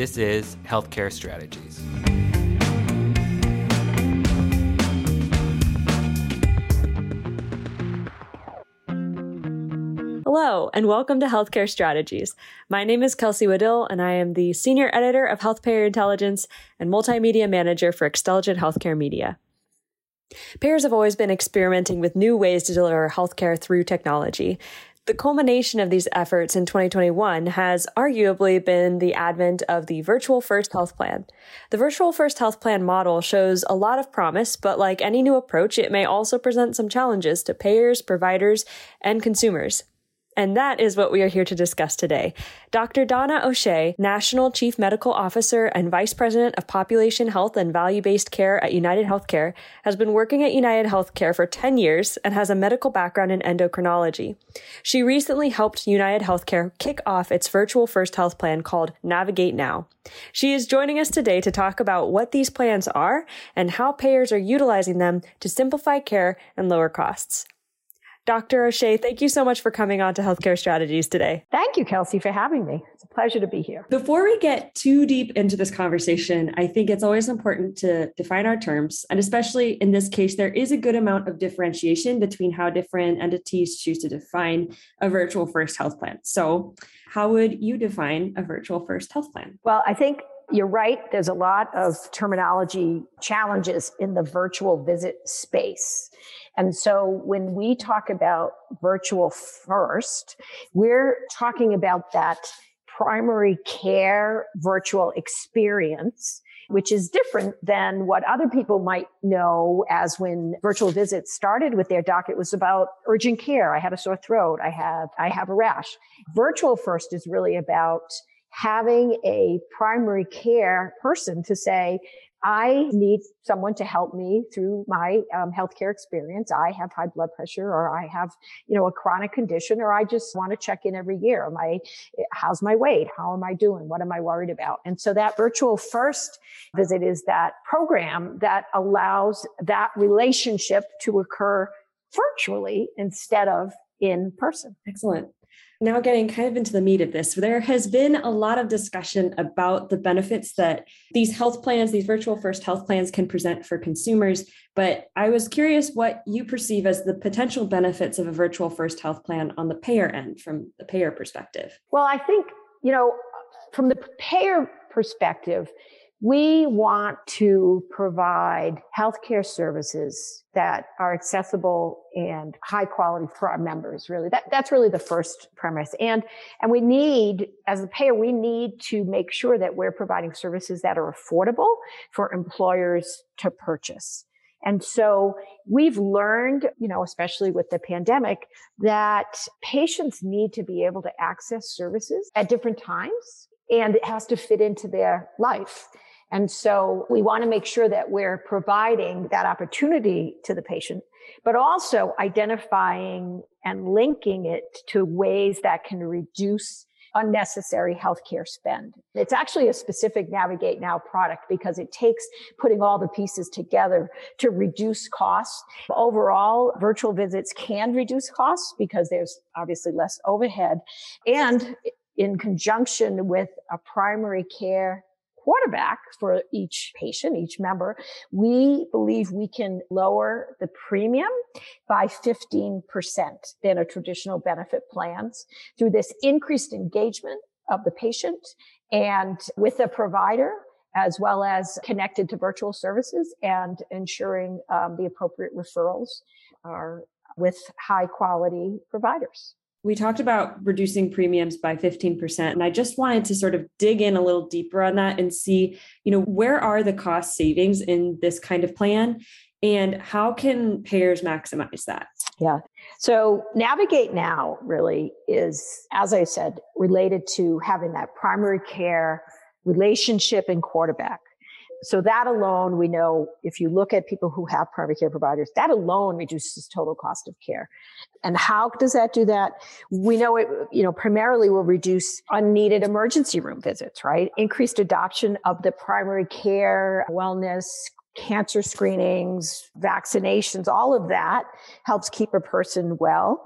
This is Healthcare Strategies. Hello, and welcome to Healthcare Strategies. My name is Kelsey Waddill, and I am the Senior Editor of Health Payer Intelligence and Multimedia Manager for Xtelligent Healthcare Media. Payers have always been experimenting with new ways to deliver healthcare through technology. The culmination of these efforts in 2021 has arguably been the advent of the Virtual First Health Plan. The Virtual First Health Plan model shows a lot of promise, but like any new approach, it may also present some challenges to payers, providers, and consumers. And that is what we are here to discuss today. Dr. Donna O'Shea, National Chief Medical Officer and Vice President of Population Health and Value Based Care at United Healthcare, has been working at United Healthcare for 10 years and has a medical background in endocrinology. She recently helped United Healthcare kick off its virtual first health plan called Navigate Now. She is joining us today to talk about what these plans are and how payers are utilizing them to simplify care and lower costs. Dr. O'Shea, thank you so much for coming on to Healthcare Strategies today. Thank you, Kelsey, for having me. It's a pleasure to be here. Before we get too deep into this conversation, I think it's always important to define our terms. And especially in this case, there is a good amount of differentiation between how different entities choose to define a virtual first health plan. So, how would you define a virtual first health plan? Well, I think you're right. There's a lot of terminology challenges in the virtual visit space. And so when we talk about virtual first, we're talking about that primary care virtual experience which is different than what other people might know as when virtual visits started with their doc. It was about urgent care. I had a sore throat. I have, I have a rash. Virtual first is really about having a primary care person to say, I need someone to help me through my um, healthcare experience. I have high blood pressure or I have, you know, a chronic condition or I just want to check in every year. Am I, how's my weight? How am I doing? What am I worried about? And so that virtual first visit is that program that allows that relationship to occur virtually instead of in person. Excellent now getting kind of into the meat of this, there has been a lot of discussion about the benefits that these health plans, these virtual first health plans can present for consumers. But I was curious what you perceive as the potential benefits of a virtual first health plan on the payer end from the payer perspective. Well, I think, you know, from the payer perspective, we want to provide healthcare services that are accessible and high quality for our members. Really, that, that's really the first premise. And, and we need, as a payer, we need to make sure that we're providing services that are affordable for employers to purchase. And so we've learned, you know, especially with the pandemic, that patients need to be able to access services at different times and it has to fit into their life. And so we want to make sure that we're providing that opportunity to the patient, but also identifying and linking it to ways that can reduce unnecessary healthcare spend. It's actually a specific Navigate Now product because it takes putting all the pieces together to reduce costs. Overall, virtual visits can reduce costs because there's obviously less overhead and in conjunction with a primary care quarterback for each patient, each member, we believe we can lower the premium by 15% than a traditional benefit plans through this increased engagement of the patient and with the provider as well as connected to virtual services and ensuring um, the appropriate referrals are with high quality providers. We talked about reducing premiums by 15%. And I just wanted to sort of dig in a little deeper on that and see, you know, where are the cost savings in this kind of plan and how can payers maximize that? Yeah. So Navigate Now really is, as I said, related to having that primary care relationship and quarterback so that alone, we know if you look at people who have primary care providers, that alone reduces total cost of care. And how does that do that? We know it, you know, primarily will reduce unneeded emergency room visits, right? Increased adoption of the primary care, wellness, cancer screenings, vaccinations, all of that helps keep a person well.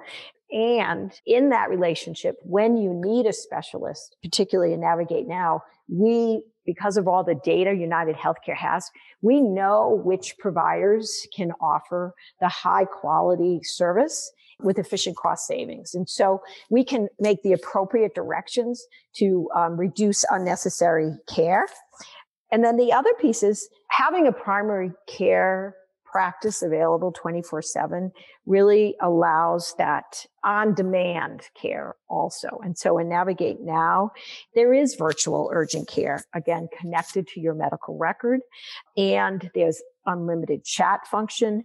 And in that relationship, when you need a specialist, particularly in Navigate Now, we, because of all the data United Healthcare has, we know which providers can offer the high quality service with efficient cost savings. And so we can make the appropriate directions to um, reduce unnecessary care. And then the other piece is having a primary care practice available 24 7 really allows that on demand care also. And so in Navigate Now, there is virtual urgent care, again, connected to your medical record. And there's unlimited chat function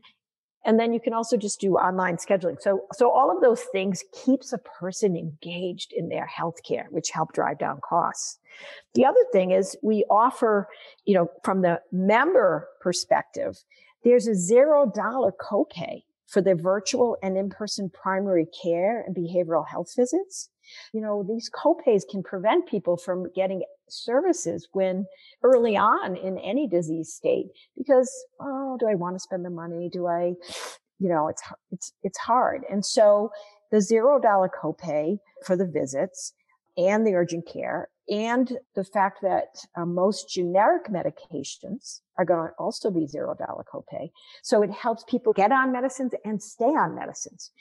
and then you can also just do online scheduling. So, so all of those things keeps a person engaged in their healthcare, which help drive down costs. The other thing is we offer, you know, from the member perspective, there's a zero dollar copay for the virtual and in-person primary care and behavioral health visits. You know, these copays can prevent people from getting services when early on in any disease state because, oh, do I want to spend the money? Do I, you know, it's, it's, it's hard. And so the zero dollar copay for the visits and the urgent care and the fact that uh, most generic medications are going to also be zero dollar copay. So it helps people get on medicines and stay on medicines.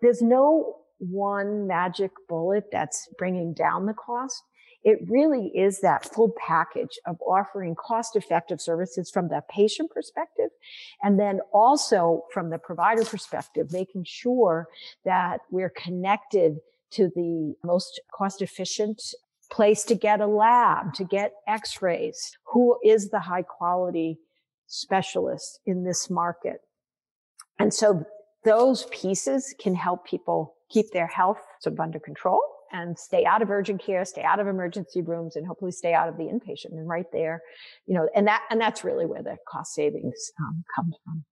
There's no one magic bullet that's bringing down the cost. It really is that full package of offering cost effective services from the patient perspective. And then also from the provider perspective, making sure that we're connected to the most cost efficient place to get a lab, to get x-rays. Who is the high quality specialist in this market? And so those pieces can help people keep their health sort of under control and stay out of urgent care, stay out of emergency rooms, and hopefully stay out of the inpatient. And right there, you know, and that and that's really where the cost savings um, comes from.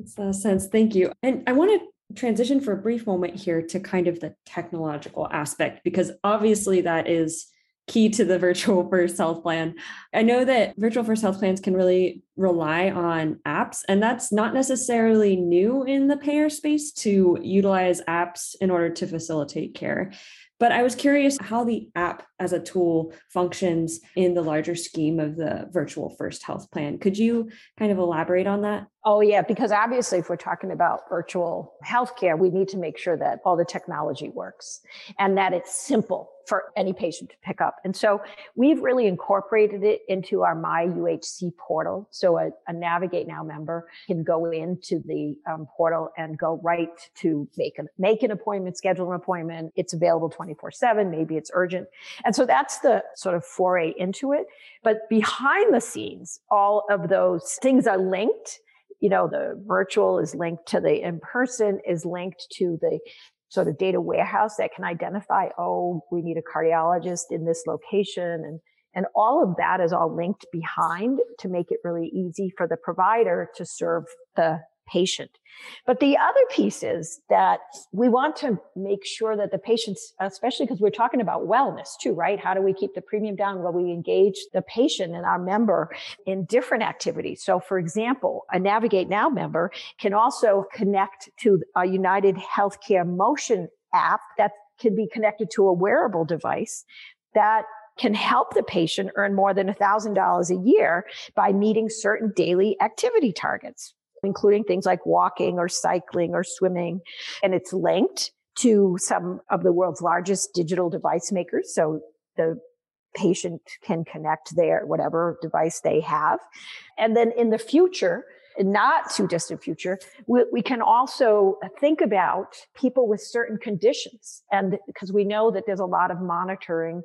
Makes sense. Thank you. And I want to transition for a brief moment here to kind of the technological aspect because obviously that is key to the virtual first health plan. I know that virtual first health plans can really rely on apps, and that's not necessarily new in the payer space to utilize apps in order to facilitate care. But I was curious how the app as a tool functions in the larger scheme of the virtual first health plan. Could you kind of elaborate on that? Oh, yeah, because obviously, if we're talking about virtual healthcare, we need to make sure that all the technology works and that it's simple for any patient to pick up. And so we've really incorporated it into our My UHC portal. So a, a Navigate Now member can go into the um, portal and go right to make an, make an appointment, schedule an appointment. It's available 24 seven. Maybe it's urgent. And so that's the sort of foray into it. But behind the scenes, all of those things are linked you know, the virtual is linked to the in person, is linked to the sort of data warehouse that can identify, oh, we need a cardiologist in this location. And, and all of that is all linked behind to make it really easy for the provider to serve the patient. But the other piece is that we want to make sure that the patients, especially because we're talking about wellness too, right? How do we keep the premium down while we engage the patient and our member in different activities? So for example, a Navigate Now member can also connect to a United Healthcare Motion app that can be connected to a wearable device that can help the patient earn more than $1,000 a year by meeting certain daily activity targets including things like walking or cycling or swimming. And it's linked to some of the world's largest digital device makers. So the patient can connect their whatever device they have. And then in the future, not too distant future, we, we, can also think about people with certain conditions. And because we know that there's a lot of monitoring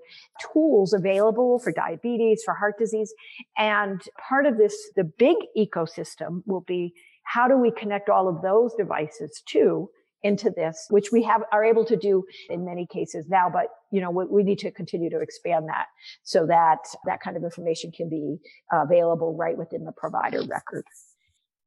tools available for diabetes, for heart disease. And part of this, the big ecosystem will be how do we connect all of those devices too into this, which we have are able to do in many cases now, but you know, we, we need to continue to expand that so that that kind of information can be available right within the provider record.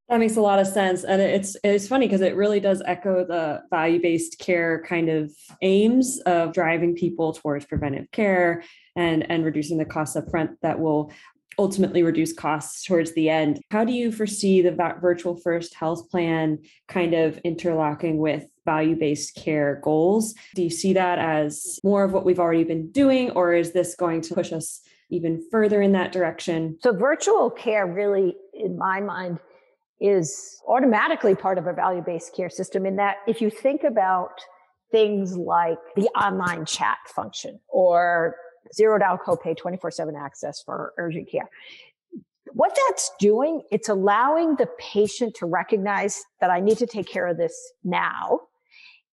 That makes a lot of sense. And it's it's funny because it really does echo the value-based care kind of aims of driving people towards preventive care and and reducing the costs upfront that will ultimately reduce costs towards the end. How do you foresee the virtual first health plan kind of interlocking with value based care goals. Do you see that as more of what we've already been doing, or is this going to push us even further in that direction? So, virtual care really, in my mind, is automatically part of a value based care system in that if you think about things like the online chat function or zero dollar copay 24 7 access for urgent care what that's doing, it's allowing the patient to recognize that I need to take care of this now.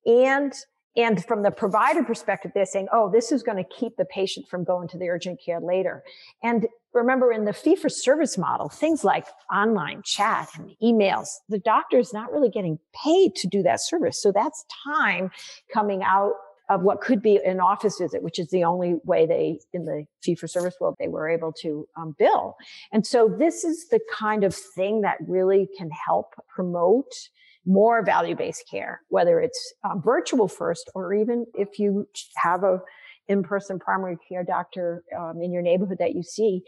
And, and from the provider perspective, they're saying, oh, this is going to keep the patient from going to the urgent care later. And remember in the fee for service model, things like online chat and emails, the doctor is not really getting paid to do that service. So that's time coming out of what could be an office visit, which is the only way they, in the fee for service world, they were able to um, bill. And so this is the kind of thing that really can help promote more value based care, whether it's um, virtual first or even if you have a in-person primary care doctor um, in your neighborhood that you see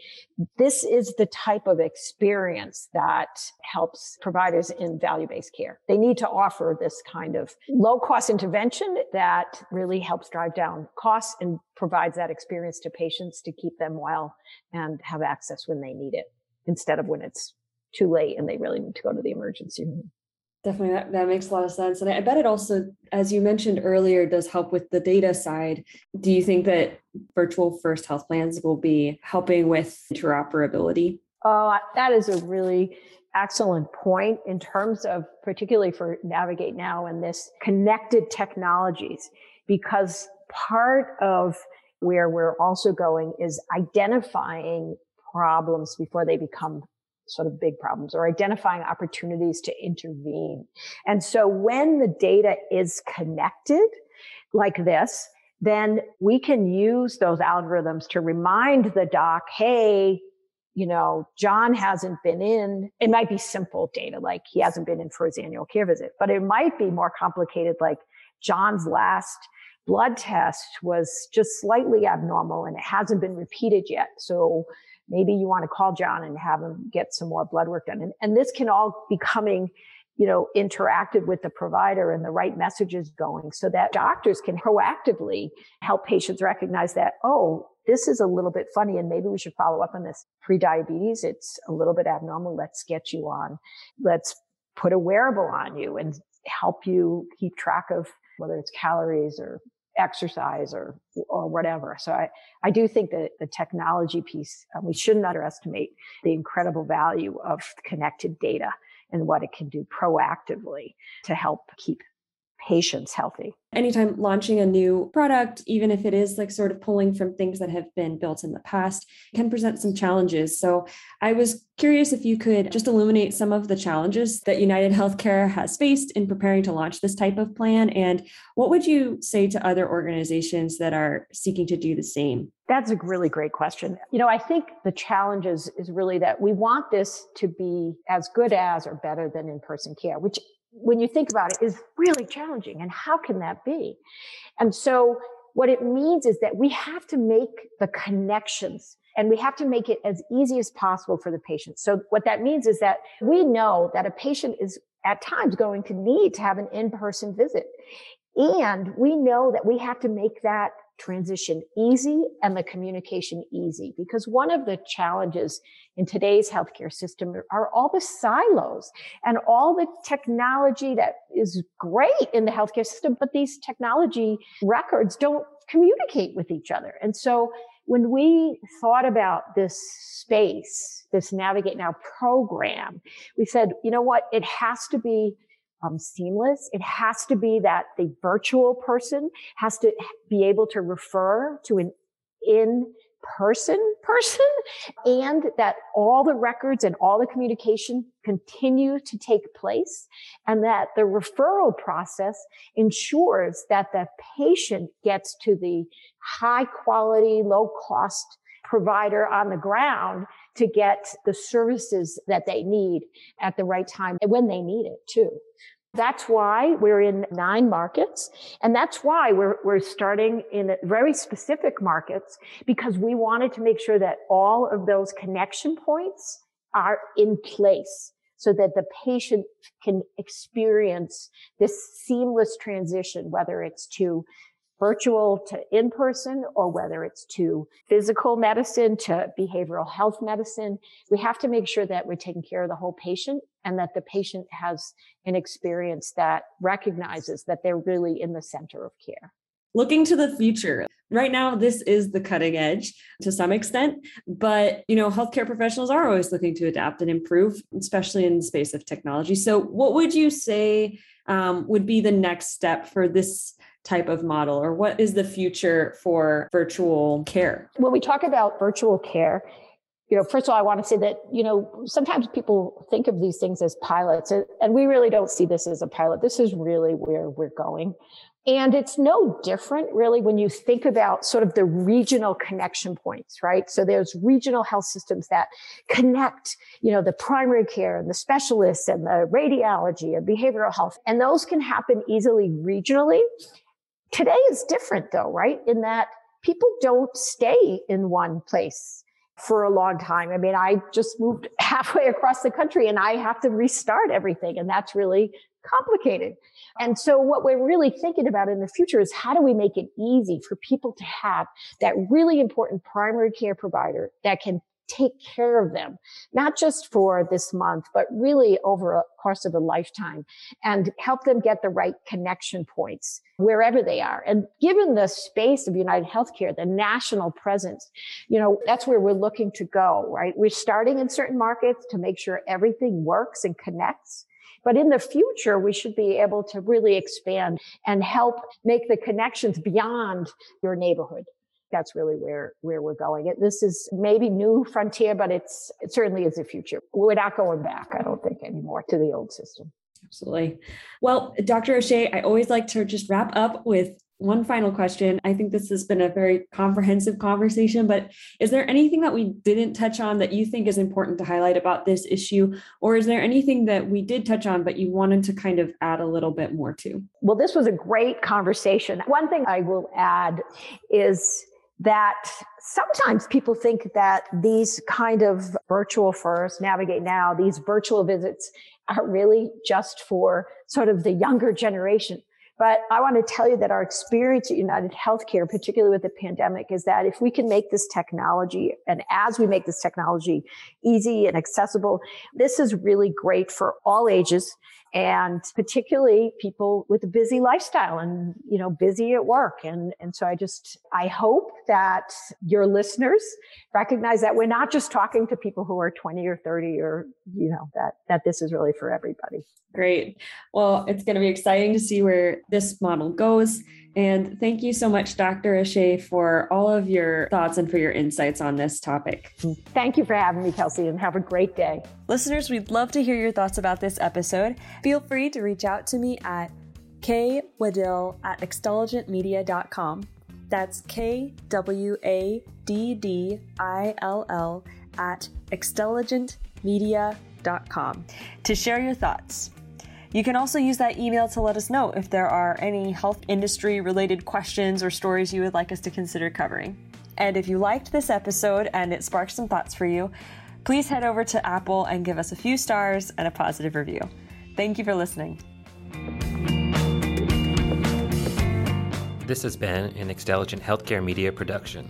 this is the type of experience that helps providers in value-based care. They need to offer this kind of low-cost intervention that really helps drive down costs and provides that experience to patients to keep them well and have access when they need it instead of when it's too late and they really need to go to the emergency room Definitely, that, that makes a lot of sense. And I bet it also, as you mentioned earlier, does help with the data side. Do you think that virtual first health plans will be helping with interoperability? Oh, that is a really excellent point in terms of particularly for Navigate Now and this connected technologies, because part of where we're also going is identifying problems before they become sort of big problems or identifying opportunities to intervene. And so when the data is connected like this, then we can use those algorithms to remind the doc, hey, you know, John hasn't been in. It might be simple data, like he hasn't been in for his annual care visit, but it might be more complicated, like John's last blood test was just slightly abnormal and it hasn't been repeated yet. So maybe you want to call John and have him get some more blood work done. And, and this can all be coming, you know, interactive with the provider and the right messages going so that doctors can proactively help patients recognize that, oh, this is a little bit funny and maybe we should follow up on this pre-diabetes. It's a little bit abnormal. Let's get you on. Let's put a wearable on you and help you keep track of whether it's calories or exercise or or whatever. So I, I do think that the technology piece, um, we shouldn't underestimate the incredible value of connected data and what it can do proactively to help keep patients healthy. Anytime launching a new product, even if it is like sort of pulling from things that have been built in the past, can present some challenges. So I was curious if you could just illuminate some of the challenges that United Healthcare has faced in preparing to launch this type of plan. And what would you say to other organizations that are seeking to do the same? That's a really great question. You know, I think the challenge is, is really that we want this to be as good as or better than in person care, which when you think about it, is really challenging. And how can that be? And so what it means is that we have to make the connections and we have to make it as easy as possible for the patient. So what that means is that we know that a patient is at times going to need to have an in-person visit. And we know that we have to make that transition easy and the communication easy because one of the challenges in today's healthcare system are all the silos and all the technology that is great in the healthcare system, but these technology records don't communicate with each other. And so when we thought about this space, this Navigate Now program, we said, you know what? It has to be um, seamless. It has to be that the virtual person has to be able to refer to an in person person and that all the records and all the communication continue to take place and that the referral process ensures that the patient gets to the high quality, low cost provider on the ground to get the services that they need at the right time and when they need it too. That's why we're in nine markets. And that's why we're, we're starting in very specific markets because we wanted to make sure that all of those connection points are in place so that the patient can experience this seamless transition, whether it's to virtual to in person or whether it's to physical medicine to behavioral health medicine. We have to make sure that we're taking care of the whole patient and that the patient has an experience that recognizes that they're really in the center of care. Looking to the future, right now this is the cutting edge to some extent but you know healthcare professionals are always looking to adapt and improve especially in the space of technology so what would you say um, would be the next step for this type of model or what is the future for virtual care when we talk about virtual care you know first of all i want to say that you know sometimes people think of these things as pilots and we really don't see this as a pilot this is really where we're going and it's no different really when you think about sort of the regional connection points, right? So there's regional health systems that connect, you know, the primary care and the specialists and the radiology and behavioral health. And those can happen easily regionally. Today is different though, right? In that people don't stay in one place for a long time. I mean, I just moved halfway across the country and I have to restart everything. And that's really complicated. And so what we're really thinking about in the future is how do we make it easy for people to have that really important primary care provider that can take care of them, not just for this month, but really over a course of a lifetime and help them get the right connection points wherever they are. And given the space of United Healthcare, the national presence, you know, that's where we're looking to go, right? We're starting in certain markets to make sure everything works and connects. But in the future, we should be able to really expand and help make the connections beyond your neighborhood. That's really where, where we're going. This is maybe new frontier, but it's, it certainly is the future. We're not going back, I don't think anymore to the old system. Absolutely. Well, Dr. O'Shea, I always like to just wrap up with one final question. I think this has been a very comprehensive conversation, but is there anything that we didn't touch on that you think is important to highlight about this issue? Or is there anything that we did touch on, but you wanted to kind of add a little bit more to? Well, this was a great conversation. One thing I will add is that sometimes people think that these kind of virtual first navigate now these virtual visits are really just for sort of the younger generation. But I want to tell you that our experience at United Healthcare, particularly with the pandemic, is that if we can make this technology, and as we make this technology easy and accessible, this is really great for all ages and particularly people with a busy lifestyle and you know busy at work. And and so i just i hope that your listeners recognize that we're not just talking to people who are 20 or 30 or you know that that this is really for everybody. Great. Well it's going to be exciting to see where this model goes and thank you so much, Dr. O'Shea, for all of your thoughts and for your insights on this topic. Thank you for having me, Kelsey, and have a great day. Listeners, we'd love to hear your thoughts about this episode. Feel free to reach out to me at kwaddill at xtelligentmedia.com. That's K W A D D I L L at xtelligentmedia.com to share your thoughts. You can also use that email to let us know if there are any health industry related questions or stories you would like us to consider covering. And if you liked this episode and it sparked some thoughts for you, please head over to Apple and give us a few stars and a positive review. Thank you for listening. This has been an Xtelligent Healthcare Media production.